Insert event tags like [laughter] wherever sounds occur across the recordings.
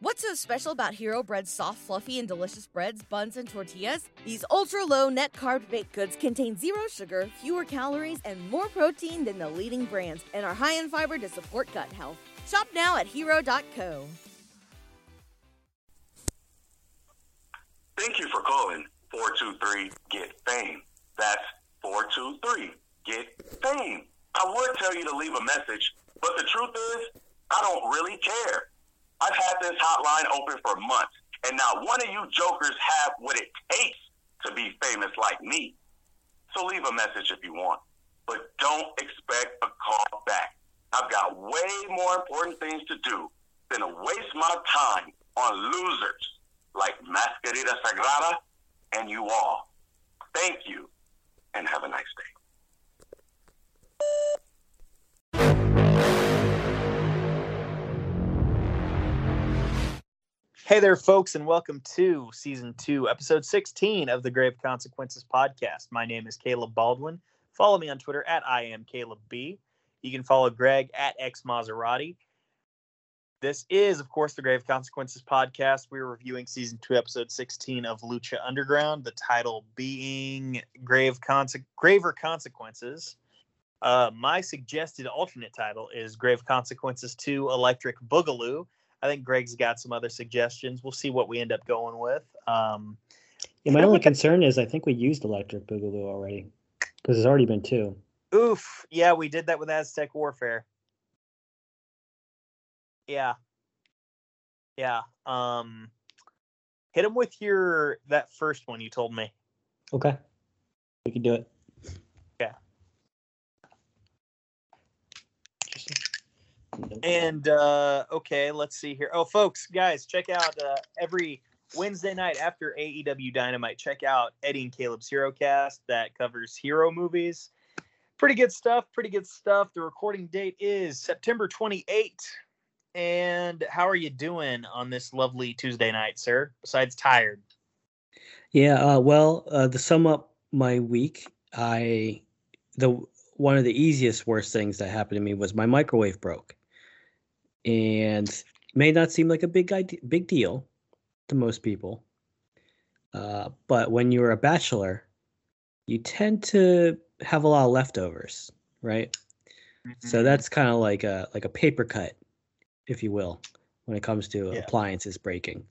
What's so special about Hero Bread's soft, fluffy, and delicious breads, buns, and tortillas? These ultra low net carb baked goods contain zero sugar, fewer calories, and more protein than the leading brands, and are high in fiber to support gut health. Shop now at hero.co. Thank you for calling 423 Get Fame. That's 423 Get Fame. I would tell you to leave a message, but the truth is, I don't really care. I've had this hotline open for months, and not one of you jokers have what it takes to be famous like me. So leave a message if you want, but don't expect a call back. I've got way more important things to do than to waste my time on losers like Mascarita Sagrada and you all. Thank you, and have a nice day. Hey there, folks, and welcome to season two, episode 16 of the Grave Consequences podcast. My name is Caleb Baldwin. Follow me on Twitter at I am Caleb B. You can follow Greg at X Maserati. This is, of course, the Grave Consequences podcast. We're reviewing season two, episode 16 of Lucha Underground, the title being Grave Conse- Graver Consequences. Uh, my suggested alternate title is Grave Consequences 2 Electric Boogaloo. I think Greg's got some other suggestions. We'll see what we end up going with. Um, Yeah, my only concern is I think we used Electric Boogaloo already because there's already been two. oof. Yeah, we did that with Aztec Warfare. Yeah. Yeah. Um, hit him with your that first one you told me. Okay, we can do it. Yeah. Interesting. Nope. And uh, okay, let's see here. Oh, folks, guys, check out uh, every Wednesday night after AEW Dynamite. Check out Eddie and Caleb's Hero Cast that covers hero movies. Pretty good stuff. Pretty good stuff. The recording date is September 28th. And how are you doing on this lovely Tuesday night, sir? Besides tired. Yeah, uh, well, uh, to sum up my week, I the one of the easiest worst things that happened to me was my microwave broke, and may not seem like a big idea, big deal to most people, uh, but when you're a bachelor, you tend to have a lot of leftovers, right? So that's kind of like a like a paper cut, if you will, when it comes to Yeah. appliances breaking.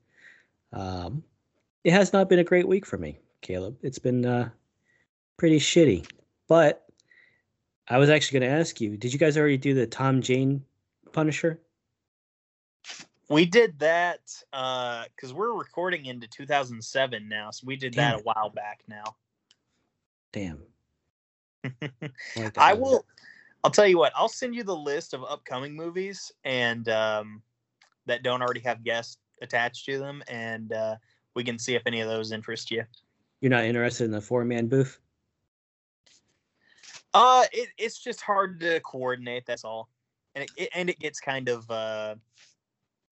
Um, it has not been a great week for me, Caleb. It's been uh, pretty shitty. But I was actually going to ask you: Did you guys already do the Tom Jane Punisher? We did that because we're recording into 2007 now, so we did Damn that a while back now. Damn. [laughs] like I will. I'll tell you what. I'll send you the list of upcoming movies and um, that don't already have guests attached to them, and uh, we can see if any of those interest you. You're not interested in the four man booth? Uh, it, it's just hard to coordinate. That's all, and it, it and it gets kind of uh,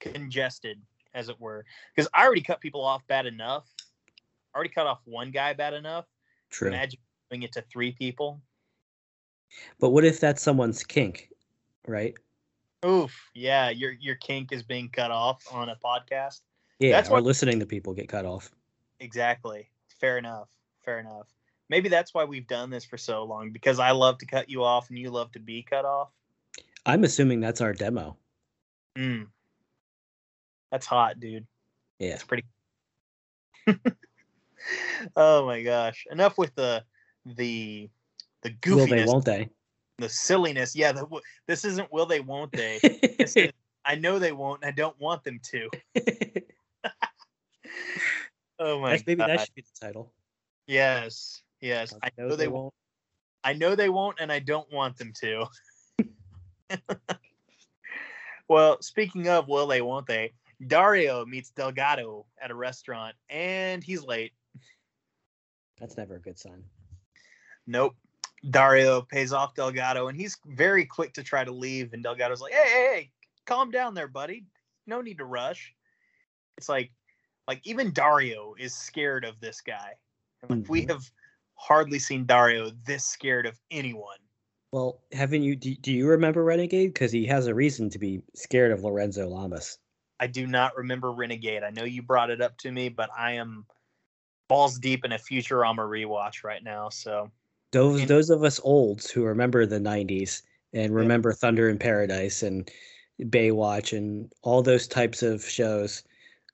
congested, as it were, because I already cut people off bad enough. I already cut off one guy bad enough. True. Imagine doing it to three people. But what if that's someone's kink, right? Oof, yeah, your your kink is being cut off on a podcast. Yeah, That's or why- listening to people get cut off. Exactly. Fair enough. Fair enough. Maybe that's why we've done this for so long because I love to cut you off and you love to be cut off. I'm assuming that's our demo. Mm. That's hot, dude. Yeah. It's pretty. [laughs] oh my gosh! Enough with the the the goofiness. Will they, won't they? the silliness. Yeah, the, this isn't will they, won't they? [laughs] This is, I know they won't. and I don't want them to. [laughs] Oh my That's- maybe god! that should be the title. Yes, yes. I know Knows they won't. I know they won't, and I don't want them to. well, speaking of will they, won't they? Dario meets Delgado at a restaurant, and he's late. That's never a good sign. Nope. Dario pays off Delgado, and he's very quick to try to leave. And Delgado's like, "Hey, hey, hey, calm down there, buddy. No need to rush." It's like, like even Dario is scared of this guy. Like, we Mhm. have hardly seen Dario this scared of anyone. Well, haven't you? Do, do you remember Renegade? Because he has a reason to be scared of Lorenzo Lamas. I do not remember Renegade. I know you brought it up to me, but I am balls deep in a Futurama rewatch right now. So Those And- those of us olds who remember the '90s and Yeah. remember Thunder in Paradise and Baywatch and all those types of shows,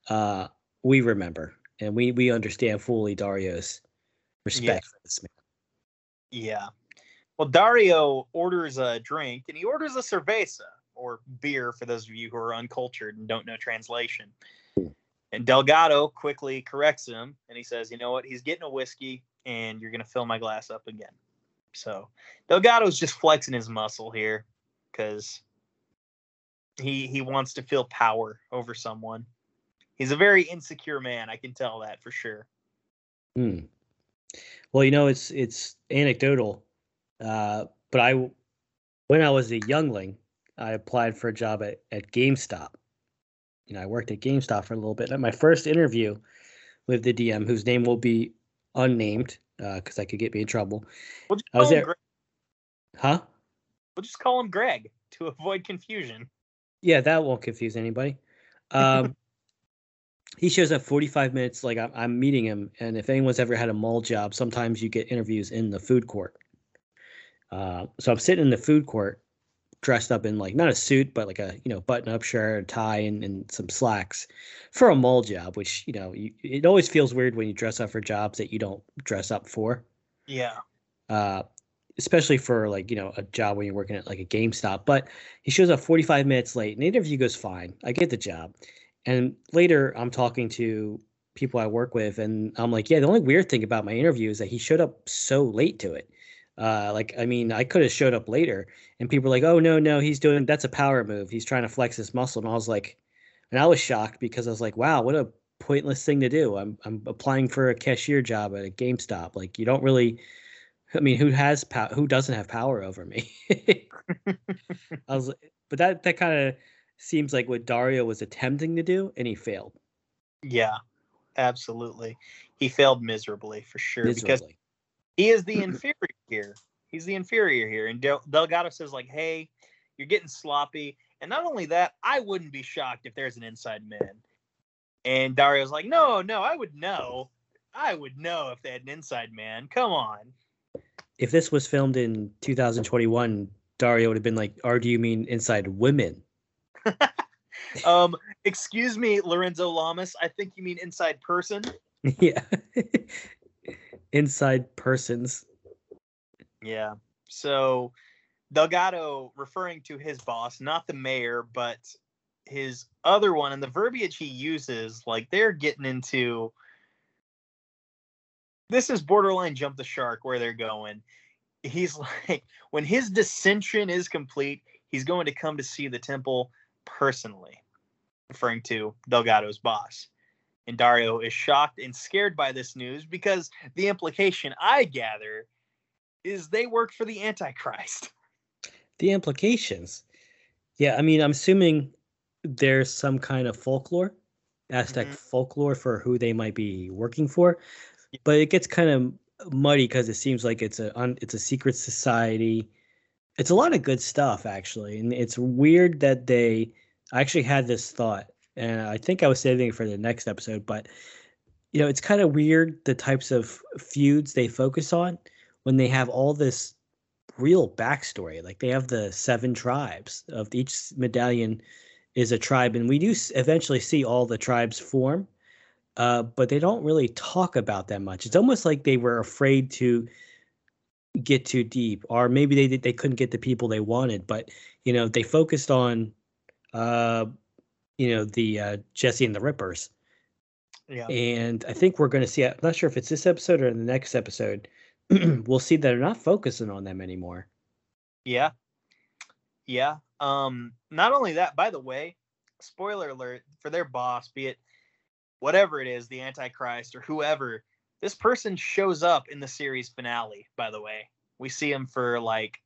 uh, we remember and we we understand fully Dario's respect for this man. yeah. Well, Dario orders a drink and he orders a cerveza or beer for those of you who are uncultured and don't know translation. And Delgado quickly corrects him and he says, "You know what? He's getting a whiskey and you're going to fill my glass up again." So, Delgado's just flexing his muscle here cuz he he wants to feel power over someone. He's a very insecure man, I can tell that for sure. Hmm. Well, you know, it's it's anecdotal, uh, but I, when I was a youngling, I applied for a job at, at GameStop. You know, I worked at GameStop for a little bit. At my first interview with the DM, whose name will be unnamed because I could get me in trouble. We'll I was there- Greg. Huh? We'll just call him Greg to avoid confusion. Yeah, that won't confuse anybody. Um, [laughs] he shows up 45 minutes. Like I'm, I'm meeting him, and if anyone's ever had a mall job, sometimes you get interviews in the food court. Uh, so I'm sitting in the food court, dressed up in like not a suit, but like a you know button-up shirt, tie, and, and some slacks for a mall job. Which you know, you, it always feels weird when you dress up for jobs that you don't dress up for Yeah. uh, especially for like you know a job when you're working at like a GameStop. But he shows up 45 minutes late, and the interview goes fine. I get the job, and later I'm talking to people I work with, and I'm like, yeah, the only weird thing about my interview is that he showed up so late to it. Uh, like, I mean, I could have showed up later, and people were like, "Oh no, no, he's doing that's a power move. He's trying to flex his muscle." And I was like, and I was shocked because I was like, "Wow, what a pointless thing to do." I'm I'm applying for a cashier job at a GameStop. Like, you don't really I mean, who has power? Who doesn't have power over me? [laughs] I was, but that that kind of seems like what Dario was attempting to do, and he failed Yeah. Absolutely. He failed miserably for sure because miserably. He is the inferior here. He's the inferior here. And Del- Delgado says, like, hey, you're getting sloppy. And not only that, I wouldn't be shocked if there's an inside man. And Dario's like, no, no, I would know. I would know if they had an inside man. Come on. If this was filmed in 2021, Dario would have been like, "Or do you mean inside women?" [laughs] Um, excuse me, Lorenzo Lamas. I think you mean inside person. [laughs] yeah, inside persons. Yeah. So Delgado referring to his boss, not the mayor, but his other one, and the verbiage he uses, like they're getting into this is borderline jump the shark where they're going. He's [laughs] like, when his dissension is complete, he's going to come to see the temple personally, referring to Delgado's boss. And Dario is shocked and scared by this news because the implication I gather is they work for the Antichrist. [laughs] The implications. Yeah, I mean, I'm assuming there's some kind of folklore, Aztec Mhm. folklore for who they might be working for, but it gets kind of muddy because it seems like it's a un, it's a secret society. It's a lot of good stuff actually, and it's weird that they. I actually had this thought, and I think I was saving it for the next episode, but you know, it's kind of weird the types of feuds they focus on when they have all this real backstory. Like they have the seven tribes of each medallion is a tribe, and we do eventually see all the tribes form, uh, but they don't really talk about that much. It's almost like they were afraid to get too deep, or maybe they they couldn't get the people they wanted. But you know, they focused on, uh, you know, the uh, Jesse and the Rippers, Yeah. and I think we're going to see. I'm not sure if it's this episode or the next episode. [clears throat] we'll see that they're not focusing on them anymore. Yeah. Yeah. Um, not only that, by the way, spoiler alert for their boss, be it whatever it is, the Antichrist or whoever, this person shows up in the series finale, by the way. We see him for like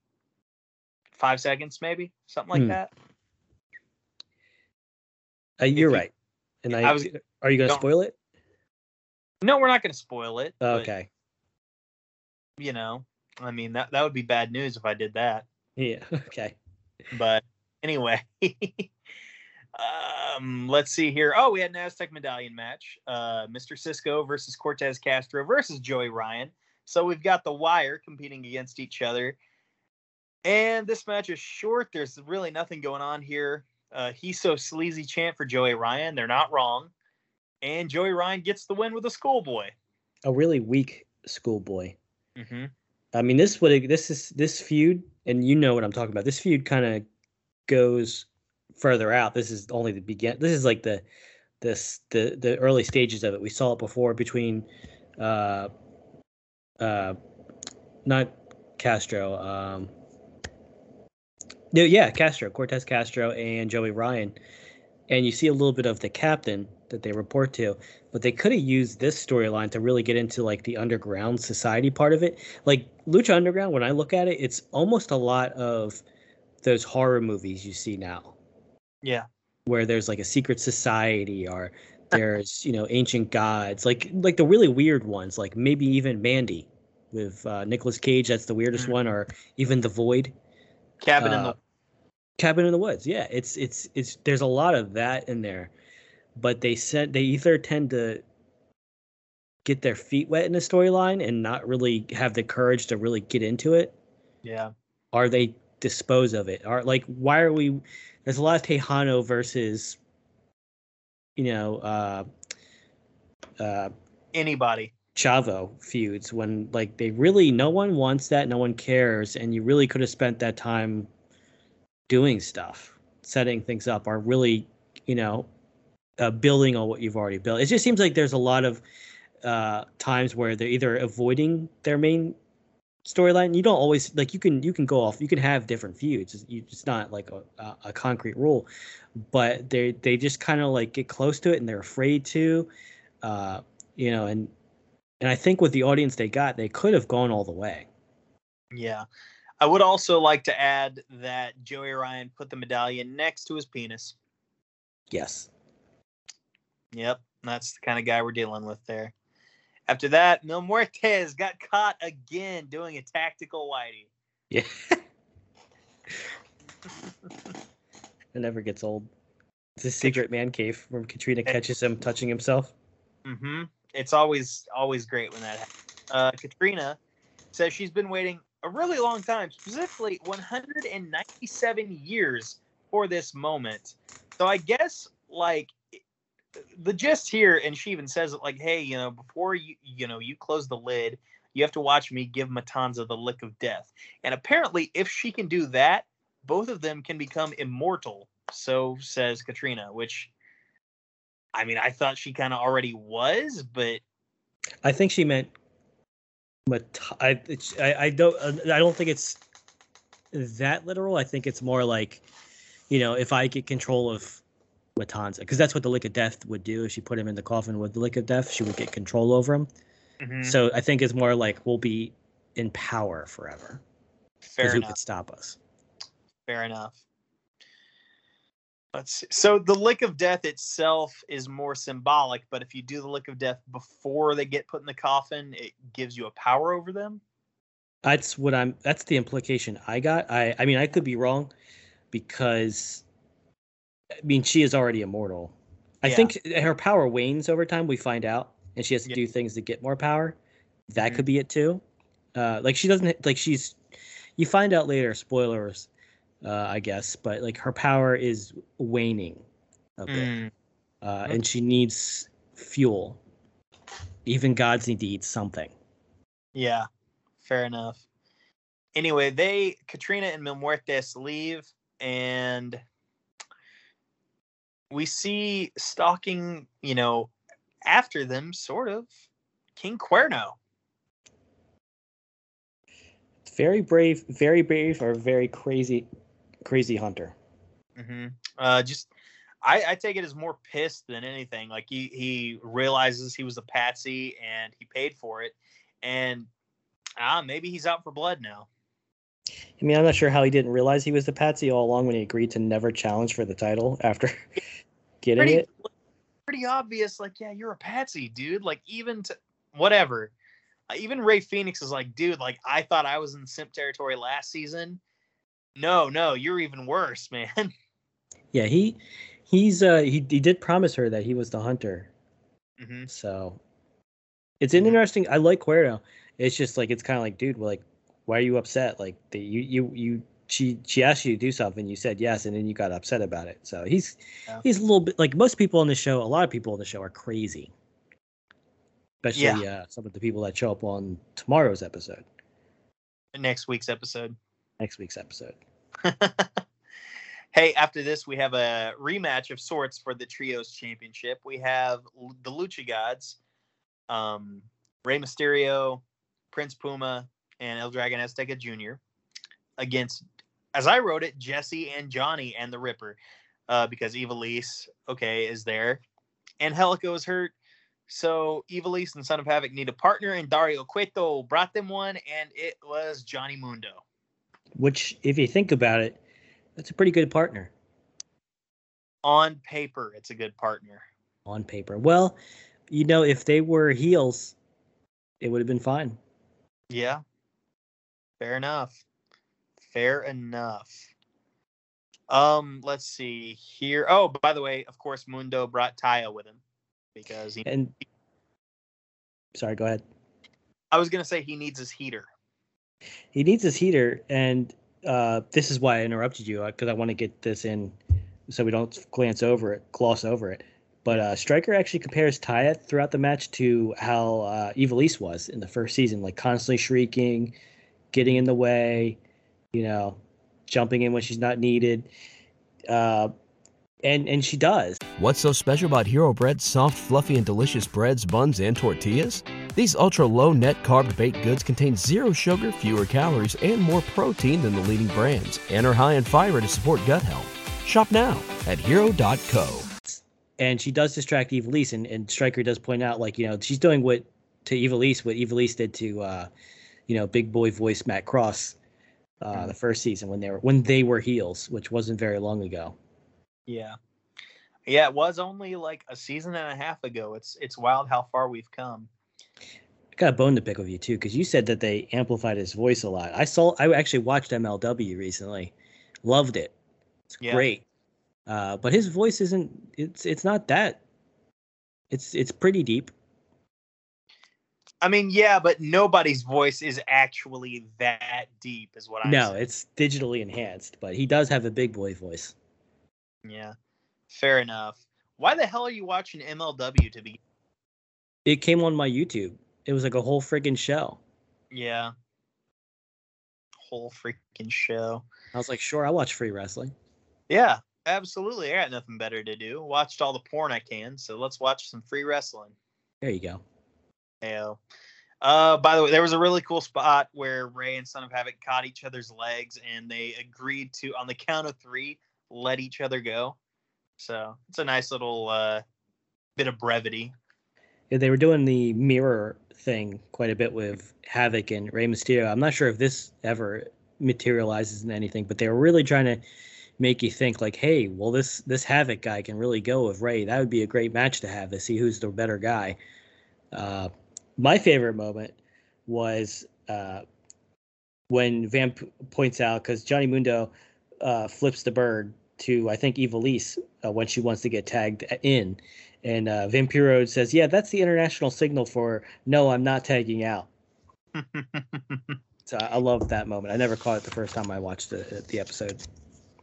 five seconds, maybe, something like Hmm. that. Uh, you're you- right. And I, I was- are you going to spoil it? No, we're not gonna spoil it. but, okay. you know, I mean that that would be bad news if I did that. Yeah. [laughs] Okay. but anyway [laughs] Um, let's see here. Oh, we had an Aztec medallion match. Uh, Mr. Cisco versus Cortez Castro versus Joey Ryan. So we've got the Wire competing against each other. And this match is short. There's really nothing going on here. Uh, he's so sleazy chant for Joey Ryan. They're not wrong. And Joey Ryan gets the win with a schoolboy. A really weak schoolboy. Mm-hmm. I mean, this would this is this feud, and you know what I'm talking about. This feud kind of goes further out. This is only the begin. This is like the this the the early stages of it. We saw it before between, uh, uh, not Castro. Um, yeah, Castro, Cortez Castro, and Joey Ryan, and you see a little bit of the captain that they report to, but they could have used this storyline to really get into like the underground society part of it. Like Lucha Underground, when I look at it, it's almost a lot of those horror movies you see now. Yeah. Where there's like a secret society or there's, you know, ancient gods, like like the really weird ones, like maybe even Mandy with uh Nicolas Cage, that's the weirdest Mm-hmm. one, or even The Void. Cabin in Uh, the Cabin in the Woods. Yeah, it's it's it's there's a lot of that in there. But they said they either tend to get their feet wet in the storyline and not really have the courage to really get into it, yeah. Are they dispose of it. Are like why are we there's a lot of Tejano versus you know, uh uh Anybody. Chavo feuds when like they really no one wants that, no one cares, and you really could have spent that time doing stuff, setting things up, are really, you know, uh, building on what you've already built. It just seems like there's a lot of uh, times where they're either avoiding their main storyline. You don't always like you can you can go off. You can have different feuds. It's, not like a, a, a concrete rule, but they they just kind of like get close to it and they're afraid to, uh, you know, and and I think with the audience they got, they could have gone all the way. Yeah. I would also like to add that Joey Ryan put the medallion next to his penis. Yes. Yep. That's the kind of guy we're dealing with there. After that, Mil Muertes got caught again doing a tactical whitey. Yeah. [laughs] it never gets old. It's a secret man cave where Katrina catches him touching himself. Mm-hmm. It's always always great when that happens. Uh, Katrina says she's been waiting a really long time, specifically 197 years for this moment. So I guess like the gist here, and she even says it like, "Hey, you know, before you you know you close the lid, you have to watch me give Matanza the lick of death." And apparently, if she can do that, both of them can become immortal. So says Katrina, which I mean, I thought she kind of already was, but I think she meant. But I, it's, I, I don't, uh, I don't think it's that literal. I think it's more like, you know, if I get control of Matanza, because that's what the lick of death would do. If she put him in the coffin with the lick of death, she would get control over him. Mm-hmm. So I think it's more like we'll be in power forever. fair Because who could stop us? Fair enough. Let's see. So the lick of death itself is more symbolic, but if you do the lick of death before they get put in the coffin, it gives you a power over them. That's what I'm. That's the implication I got. I. I mean, I could be wrong, because, I mean, she is already immortal. I Yeah. think her power wanes over time. We find out, and she has to Yeah. do things to get more power. That Mhm. could be it too. Uh, like she doesn't like she's. You find out later. Spoilers, uh, I guess, but like her power is waning a bit, Mm, uh, and she needs fuel. Even gods need to eat something. Yeah, fair enough. Anyway, they Katrina and Mil Muertes leave, and we see stalking, you know, after them, sort of, King Cuerno. Very brave, very brave, or very crazy, crazy hunter. hmm Uh, just, I, I take it as more pissed than anything. Like he he realizes he was a patsy and he paid for it, and ah, maybe he's out for blood now. I mean, I'm not sure how he didn't realize he was the patsy all along when he agreed to never challenge for the title after [laughs] getting Pretty, it. pretty obvious. Like, yeah, you're a patsy, dude. Like, even to whatever. Uh, even Rey Fenix is like, dude. Like, I thought I was in simp territory last season. No, no, you're even worse, [laughs] man. Yeah, he He's uh he he did promise her that he was the hunter. Mm-hmm. So it's an interesting. I like Cuerno. It's just like it's kind of like, dude, like, why are you upset? Like, the, you you you she she asked you to do something, you said yes, and then you got upset about it. So he's Yeah. he's a little bit like most people on the show. A lot of people on the show are crazy, especially uh, some of the people that show up on tomorrow's episode, Next week's episode. Next week's episode. [laughs] hey, after this, we have a rematch of sorts for the Trios Championship. We have the Lucha Gods, um, Rey Mysterio, Prince Puma, and El Dragon Azteca Jr. against, as I wrote it, Jesse and Johnny and the Ripper, uh, because Ivelisse, okay, is there, and Angelico is hurt. So Ivelisse and Son of Havoc need a partner, and Dario Cueto brought them one, and it was Johnny Mundo. Which, if you think about it, that's a pretty good partner On paper, it's a good partner. on paper. Well, you know, if they were heels, it would have been fine. Yeah. Fair enough. Fair enough. Um, let's see here. Oh, by the way, of course, Mundo brought Taya with him because he, And sorry, go ahead. I was gonna say he needs his heater. He needs his heater, and uh, this is why I interrupted you because I want to get this in so we don't glance over it, gloss over it. But uh, Striker actually compares Taya throughout the match to how uh, Ivelisse was in the first season, like constantly shrieking, getting in the way, you know, jumping in when she's not needed, uh, and and she does. What's so special about Hero Bread's soft, fluffy, and delicious breads, buns, and tortillas? These ultra low net carb baked goods contain zero sugar, fewer calories, and more protein than the leading brands, and are high in fiber to support gut health. Shop now at hero.co. and she does distract Ivelisse, and, and Striker does point out, like, you know, she's doing what to Ivelisse, what Ivelisse did to, uh, you know, big boy voice Matt Cross, uh, the first season when they were when they were heels, which wasn't very long ago. Yeah. Yeah, it was only like a season and a half ago. It's it's wild how far we've come. I got a bone to pick with you too, because you said that they amplified his voice a lot. I saw, I actually watched MLW recently, loved it. It's Yeah. great, uh, but his voice isn't. It's it's not that. It's it's pretty deep. I mean, yeah, but nobody's voice is actually that deep, is what I'm no, saying. it's digitally enhanced, but he does have a big boy voice. Yeah. Fair enough. Why the hell are you watching MLW to be It came on my YouTube. It was like a whole friggin' show. Yeah. Whole freaking show. I was like, sure, I watch free wrestling. Yeah, absolutely. I got nothing better to do. Watched all the porn I can, so let's watch some free wrestling. There you go. Ayo. Uh, by the way, there was a really cool spot where Rey and Son of Havoc caught each other's legs and they agreed to, on the count of three, let each other go. So it's a nice little uh, bit of brevity. Yeah, they were doing the mirror thing quite a bit with Havoc and Rey Mysterio. I'm not sure if this ever materializes in anything, but they were really trying to make you think like, hey, well this this Havoc guy can really go with Rey. That would be a great match to have to see who's the better guy. Uh, my favorite moment was uh, when Vamp points out because Johnny Mundo uh, flips the bird to I think Ivelisse uh, when she wants to get tagged in, and uh, Vampiro says, "Yeah, that's the international signal for no, I'm not tagging out." [laughs] So I, love that moment. I never caught it the first time I watched the the episode.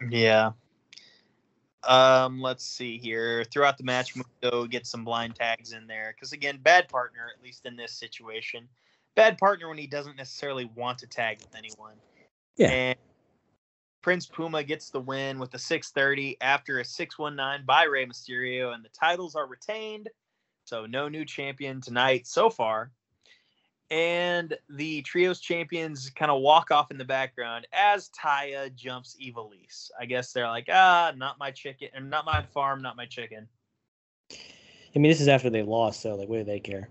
Yeah. Um, let's see here. Throughout the match, Mundo gets some blind tags in there because again, bad partner, at least in this situation. Bad partner when he doesn't necessarily want to tag with anyone. Yeah. And Prince Puma gets the win with a 630 after a 619 by Rey Mysterio, and the titles are retained. So no new champion tonight so far. And the trios champions kind of walk off in the background as Taya jumps Ivelisse. I guess they're like, ah, not my chicken, and not my farm, not my chicken. I mean, this is after they lost, so like, what do they care?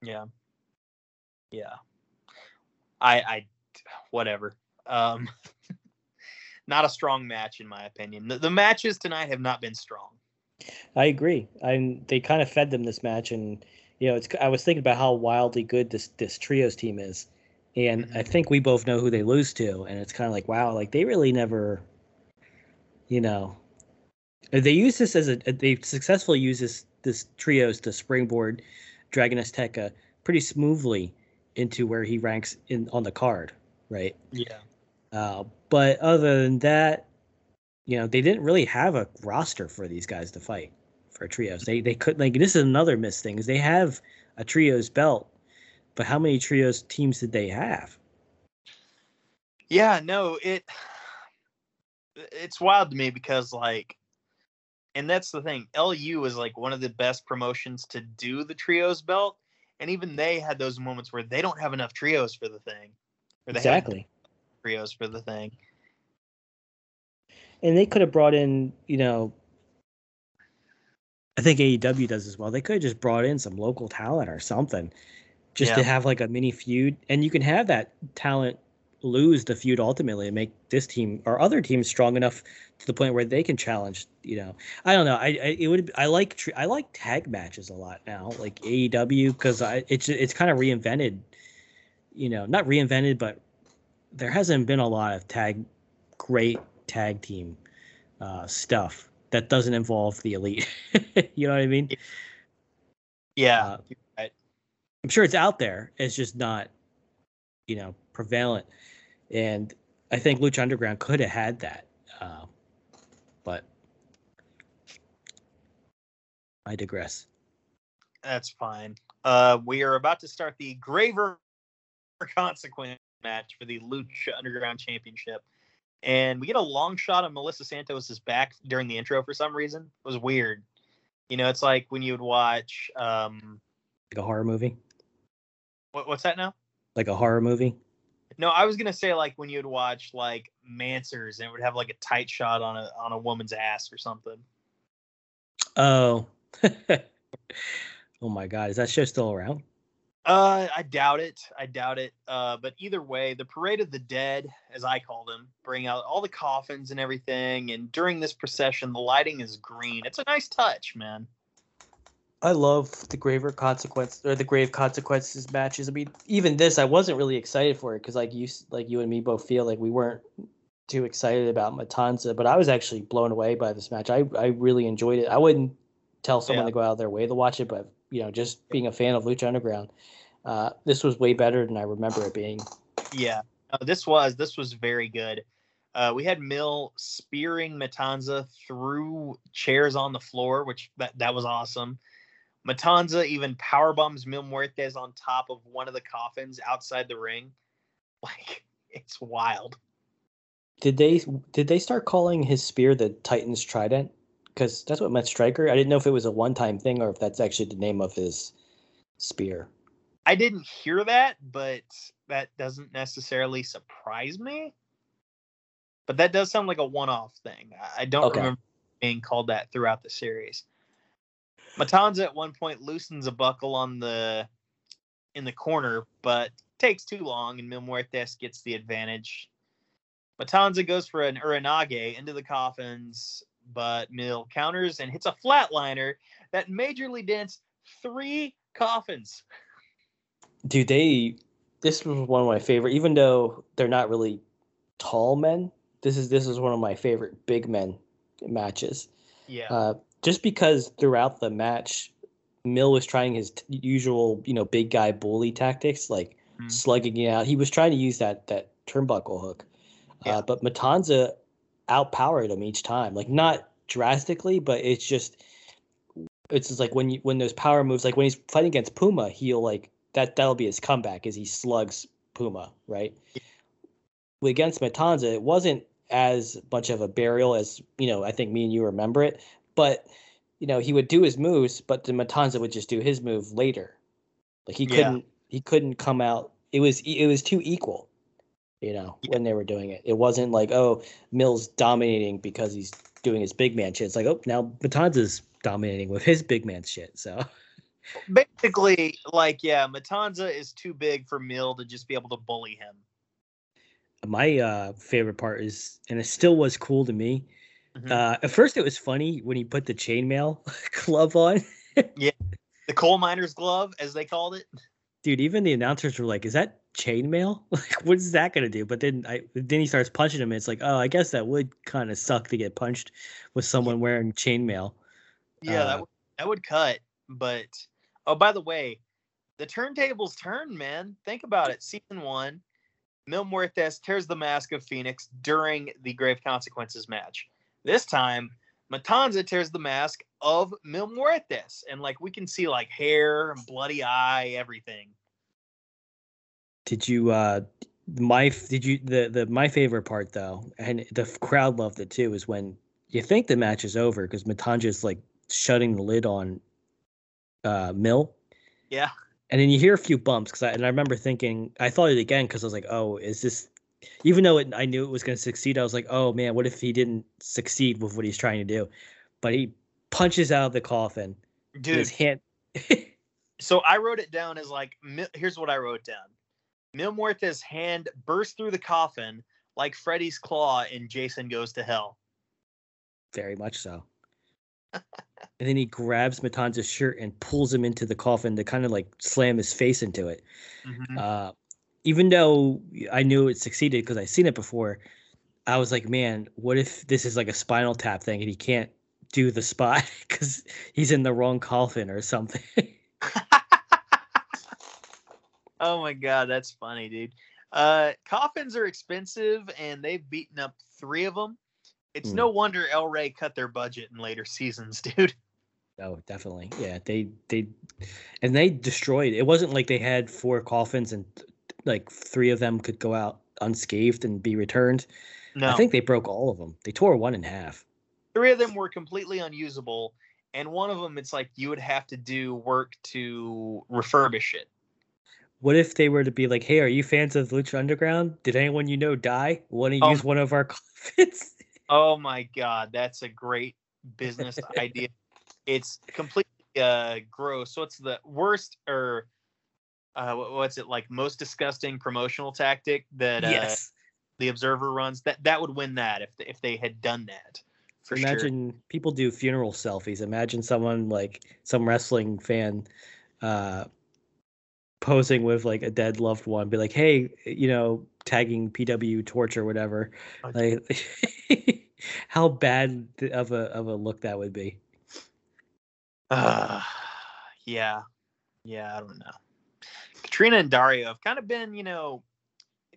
Yeah. Yeah. I I whatever. Um [laughs] not a strong match in my opinion. The, the matches tonight have not been strong. I agree. I they kind of fed them this match, and you know, it's. I was thinking about how wildly good this this trios team is, and I Mhm. think we both know who they lose to, and it's kind of like, wow, like they really never, you know, They use this as a they successfully use this this trios to springboard Dragon Azteca pretty smoothly into where he ranks in on the card, right? Yeah. Uh, but other than that, you know, they didn't really have a roster for these guys to fight for trios. They they could like this is another miss thing is they have a trios belt, but how many trios teams did they have? Yeah, no, it it's wild to me because like and that's the thing. LU is like one of the best promotions to do the trios belt, and even they had those moments where they don't have enough trios for the thing. Exactly. Trios for the thing. And they could have brought in, you know, I think AEW does as well. They could have just brought in some local talent or something, just to have like a mini feud, and you can have that talent lose the feud ultimately and make this team or other teams strong enough to the point where they can challenge. You know, I don't know. I, I it would I like I like tag matches a lot now, like AEW, because I it's it's kind of reinvented. You know, not reinvented, but there hasn't been a lot of tag great tag team uh, stuff that doesn't involve the elite. [laughs] you know what I mean? Yeah. Uh, right. I'm sure it's out there. It's just not, you know, prevalent. And I think Lucha Underground could have had that, uh, but I digress. That's fine. Uh, we are about to start the Graver [laughs] Consequence match for the Lucha Underground Championship. And we get a long shot of Melissa Santos' back during the intro for some reason. It was weird. You know, it's like when you would watch um Like a horror movie. what, what's that now? Like a horror movie. No, I was gonna say like when you'd watch like Manswers and it would have like a tight shot on a on a woman's ass or something. Oh. [laughs] oh my God. Is that show still around? Uh, I doubt it. I doubt it. Uh, but either way, the Parade of the Dead, as I call them, bring out all the coffins and everything. And during this procession, the lighting is green. It's a nice touch, man. I love the graver consequence or the grave consequences matches. I mean, even this, I wasn't really excited for it because, like you, like you and me both feel like we weren't too excited about Matanza, but I was actually blown away by this match. I I really enjoyed it. I wouldn't tell someone Yeah. to go out of their way to watch it, but you know, just being a fan of Lucha Underground, uh, this was way better than I remember it being. Yeah, uh, this was this was very good. Uh, we had Mil spearing Matanza through chairs on the floor, which that that was awesome. Matanza even power bombs Mil Muertes on top of one of the coffins outside the ring. [laughs] Like it's wild. Did they did they start calling his spear the Titan's Trident? Because that's what Matt Striker. I didn't know if it was a one time thing or if that's actually the name of his spear. I didn't hear that, but that doesn't necessarily surprise me. But that does sound like a one-off thing. I- don't Okay. remember being called that throughout the series. Matanza at one point loosens a buckle on the in the corner, but takes too long, and Mil Muertes gets the advantage. Matanza goes for an Uranage into the coffins, but Mil counters and hits a flatliner that majorly dents three coffins. Dude, they this was one of my favorite, even though they're not really tall men. This is this is one of my favorite big men matches. Yeah. Uh, just because throughout the match, Mil was trying his t- usual, you know, big guy bully tactics, like Mhm. slugging it out. He was trying to use that that turnbuckle hook, Yeah. uh, but Matanza outpowered him each time. Like not drastically, but it's just it's just like when you when those power moves, like when he's fighting against Puma, he'll like that that'll be his comeback as he slugs Puma, right? Against Matanza, it wasn't as much of a burial as you know. I think me and you remember it, but you know he would do his moves, but the Matanza would just do his move later. Like he Yeah. couldn't he couldn't come out. It was it was too equal, you know, when they were doing it. It wasn't like oh Mil's dominating because he's doing his big man shit. It's like oh now Matanza's dominating with his big man shit. So Basically, like, yeah, Matanza is too big for Mil to just be able to bully him. my uh favorite part is, and it still was cool to me. Mhm. Uh, at first, it was funny when he put the chainmail [laughs] glove on. Yeah, the coal miner's glove, as they called it. Dude, even the announcers were like, "Is that chainmail? [laughs] Like, what is that gonna do? But then I then he starts punching him. It's like, oh, I guess that would kind of suck to get punched with someone wearing chainmail. Yeah, that Uh, would, that would cut. But oh, by the way, the turntables turn, man. Think about it. Season one, Mil Muertes tears the mask of Fenix during the Grave Consequences match. This time, Matanza tears the mask of Mil Muertes, and like we can see like hair, and bloody eye, everything. Did you uh my did you the the my favorite part though, and the crowd loved it too, is when you think the match is over because Matanza's like shutting the lid on uh Mil, Yeah, and then you hear a few bumps because I and I remember thinking I thought it again because I was like, oh, is this? Even though it, I knew it was going to succeed, I was like, oh man, what if he didn't succeed with what he's trying to do? But he punches out of the coffin. dude. his hand. [laughs] So I wrote it down as like here's what I wrote down. Mil Muertes' hand burst through the coffin like Freddy's claw in Jason Goes to Hell. Very much so. [laughs] and then he grabs Matanza's shirt and pulls him into the coffin to kind of like slam his face into it. Uh, even though I knew it succeeded because I'd seen it before, I was like, man, what if this is like a spinal tap thing and he can't do the spot [laughs] because he's in the wrong coffin or something? [laughs] oh my god, that's funny, dude. Uh, coffins are expensive, and they've beaten up three of them. It's Hmm. no wonder El Rey cut their budget in later seasons, [laughs] dude. oh, definitely. Yeah, they they and they destroyed. It wasn't like they had four coffins and like three of them could go out unscathed and be returned. No, I think they broke all of them. They tore one in half. three of them were completely unusable, and one of them, it's like you would have to do work to refurbish it. What if they were to be like, "Hey, are you fans of Lucha Underground? Did anyone you know die? Want to Oh. use one of our [laughs] coffins?" Oh my god, that's a great business [laughs] idea. It's completely uh gross. What's the worst or uh what's it like most disgusting promotional tactic that uh, yes. the observer runs that that would win that if if they had done that. For sure. Imagine people do funeral selfies. Imagine someone like some wrestling fan uh posing with like a dead loved one, be like, "Hey, you know, tagging PW Torch or whatever." Oh, Like, [laughs] how bad of a of a look that would be. Uh, yeah. Yeah, I don't know. Katrina and Dario have kind of been, you know,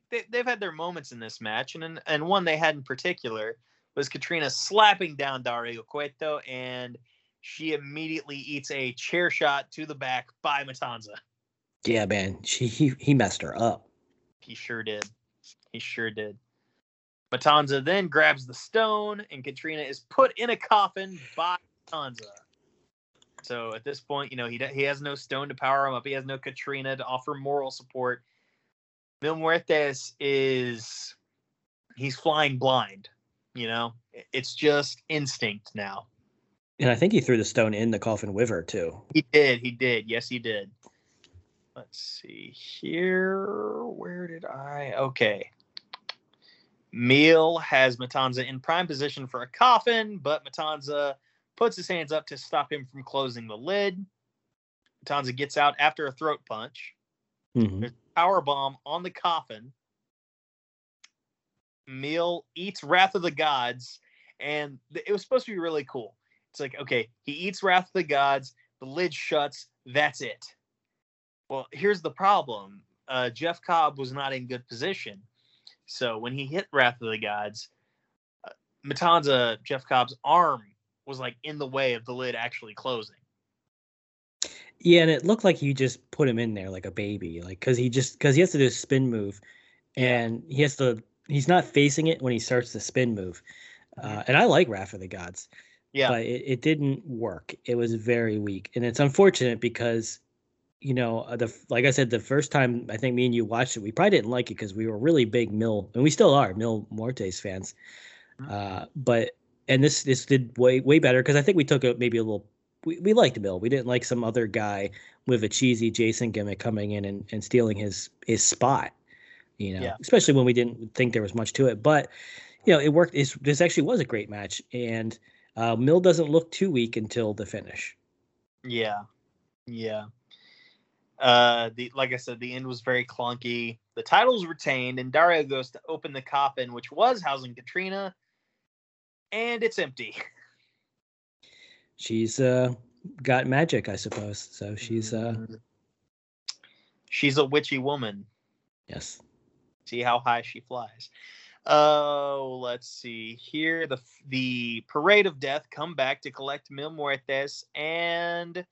they, they've had their moments in this match, and and one they had in particular was Katrina slapping down Dario Cueto, and she immediately eats a chair shot to the back by Matanza. Yeah, man, she he, he messed her up. He sure did. He sure did. Matanza then grabs the stone, and Katrina is put in a coffin by Matanza. So at this point, you know, he he has no stone to power him up. He has no Katrina to offer moral support. Mil Muertes is he's flying blind. You know, it's just instinct now. And I think he threw the stone in the coffin with her too. He did. He did. Yes, he did. Let's see here. Where did I? Okay. Mil has Matanza in prime position for a coffin, but Matanza puts his hands up to stop him from closing the lid. Matanza gets out after a throat punch. Mhm. Power bomb on the coffin. Mil eats Wrath of the Gods, and it was supposed to be really cool. It's like, okay, he eats Wrath of the Gods, the lid shuts, that's it. Well, here's the problem. Uh, Jeff Cobb was not in good position. So when he hit Wrath of the Gods, uh, Matanza, Jeff Cobb's arm was like in the way of the lid actually closing. Yeah, and it looked like you just put him in there like a baby, like because he just because he has to do a spin move, and he has to. He's not facing it when he starts the spin move, uh, and I like Wrath of the Gods, Yeah. but it, it didn't work. It was very weak, and it's unfortunate because, you know, uh, the like I said, the first time I think me and you watched it, we probably didn't like it because we were really big Mil, and we still are Mil Muertes fans, Mhm. uh, but and this this did way way better because I think we took a maybe a little we, we liked Mil. We didn't like some other guy with a cheesy Jason gimmick coming in and, and stealing his his spot. You know, Yeah. especially when we didn't think there was much to it. But you know, it worked. It's, this actually was a great match, and uh, Mil doesn't look too weak until the finish. Yeah. Yeah. Uh, the like I said, the end was very clunky. The title's retained, and Dario goes to open the coffin, which was housing Katrina, and it's empty. She's uh got magic, I suppose. So she's uh Mm-hmm. she's a witchy woman. yes. See how high she flies. Oh, let's see here. The the parade of death come back to collect Mil Muertes, and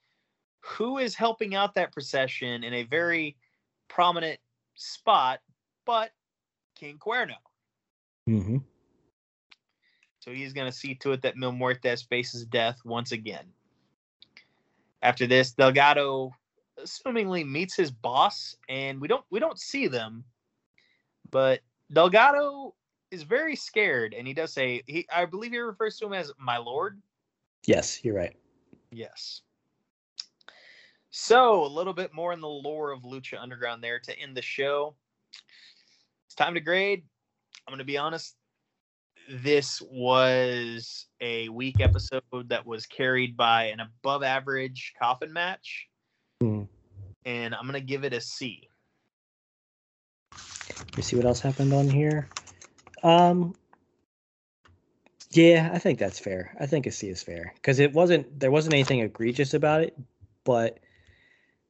who is helping out that procession in a very prominent spot, but King Cuerno. hmm So he's going to see to it that Mil Muertes faces death once again. After this, Delgado assumingly meets his boss, and we don't we don't see them, but Delgado is very scared, and he does say he I believe he refers to him as my lord. Yes, you're right. Yes. So a little bit more in the lore of Lucha Underground there to end the show. It's time to grade. I'm going to be honest. This was a weak episode that was carried by an above average coffin match. Hmm. And I'm going to give it a C. You see what else happened on here. Um Yeah, I think that's fair. I think a C is fair. Because it wasn't there wasn't anything egregious about it, but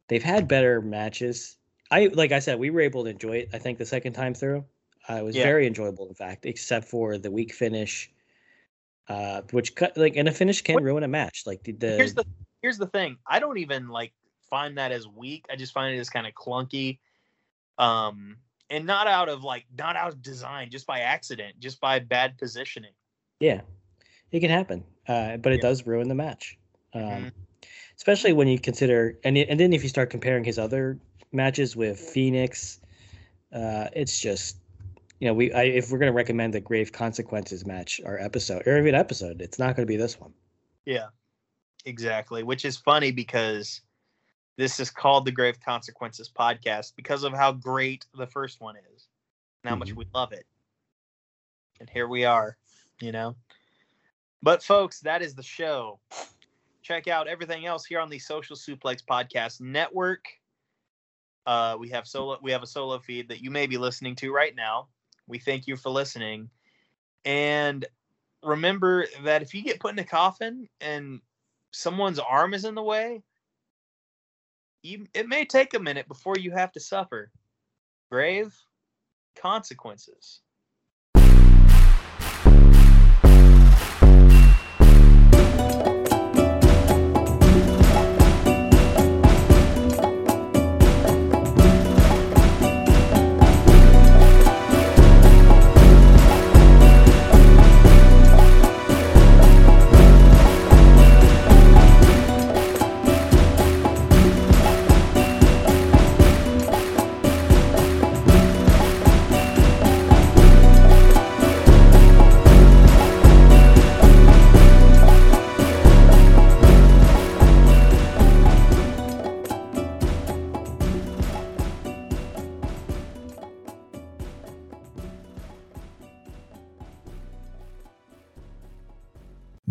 they've had better matches. I like I said, we were able to enjoy it, I think, the second time through. Uh, it was Yeah. very enjoyable, in fact, except for the weak finish. Uh, which cut like and a finish can What- ruin a match. Like the, the here's the here's the thing. I don't even like find that as weak. I just find it as kind of clunky. Um and not out of like not out of design, just by accident, just by bad positioning. Yeah, it can happen, uh, but it Yeah. does ruin the match. Um, Mhm. Especially when you consider, and and then if you start comparing his other matches with Fenix, uh, it's just, you know, we I, if we're gonna recommend the Grave Consequences match or episode or even episode, it's not gonna be this one. Yeah. Exactly. Which is funny because this is called the Grave Consequences podcast because of how great the first one is and how much Mhm. we love it. And here we are, you know. But folks, that is the show. Check out everything else here on the Social Suplex Podcast Network. Uh, we have solo we have a solo feed that you may be listening to right now. We thank you for listening. And remember that if you get put in a coffin and someone's arm is in the way, you, it may take a minute before you have to suffer grave consequences.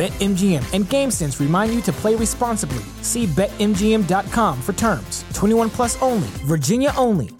BetMGM and GameSense remind you to play responsibly. See BetMGM.com for terms. 21 plus only, Virginia only.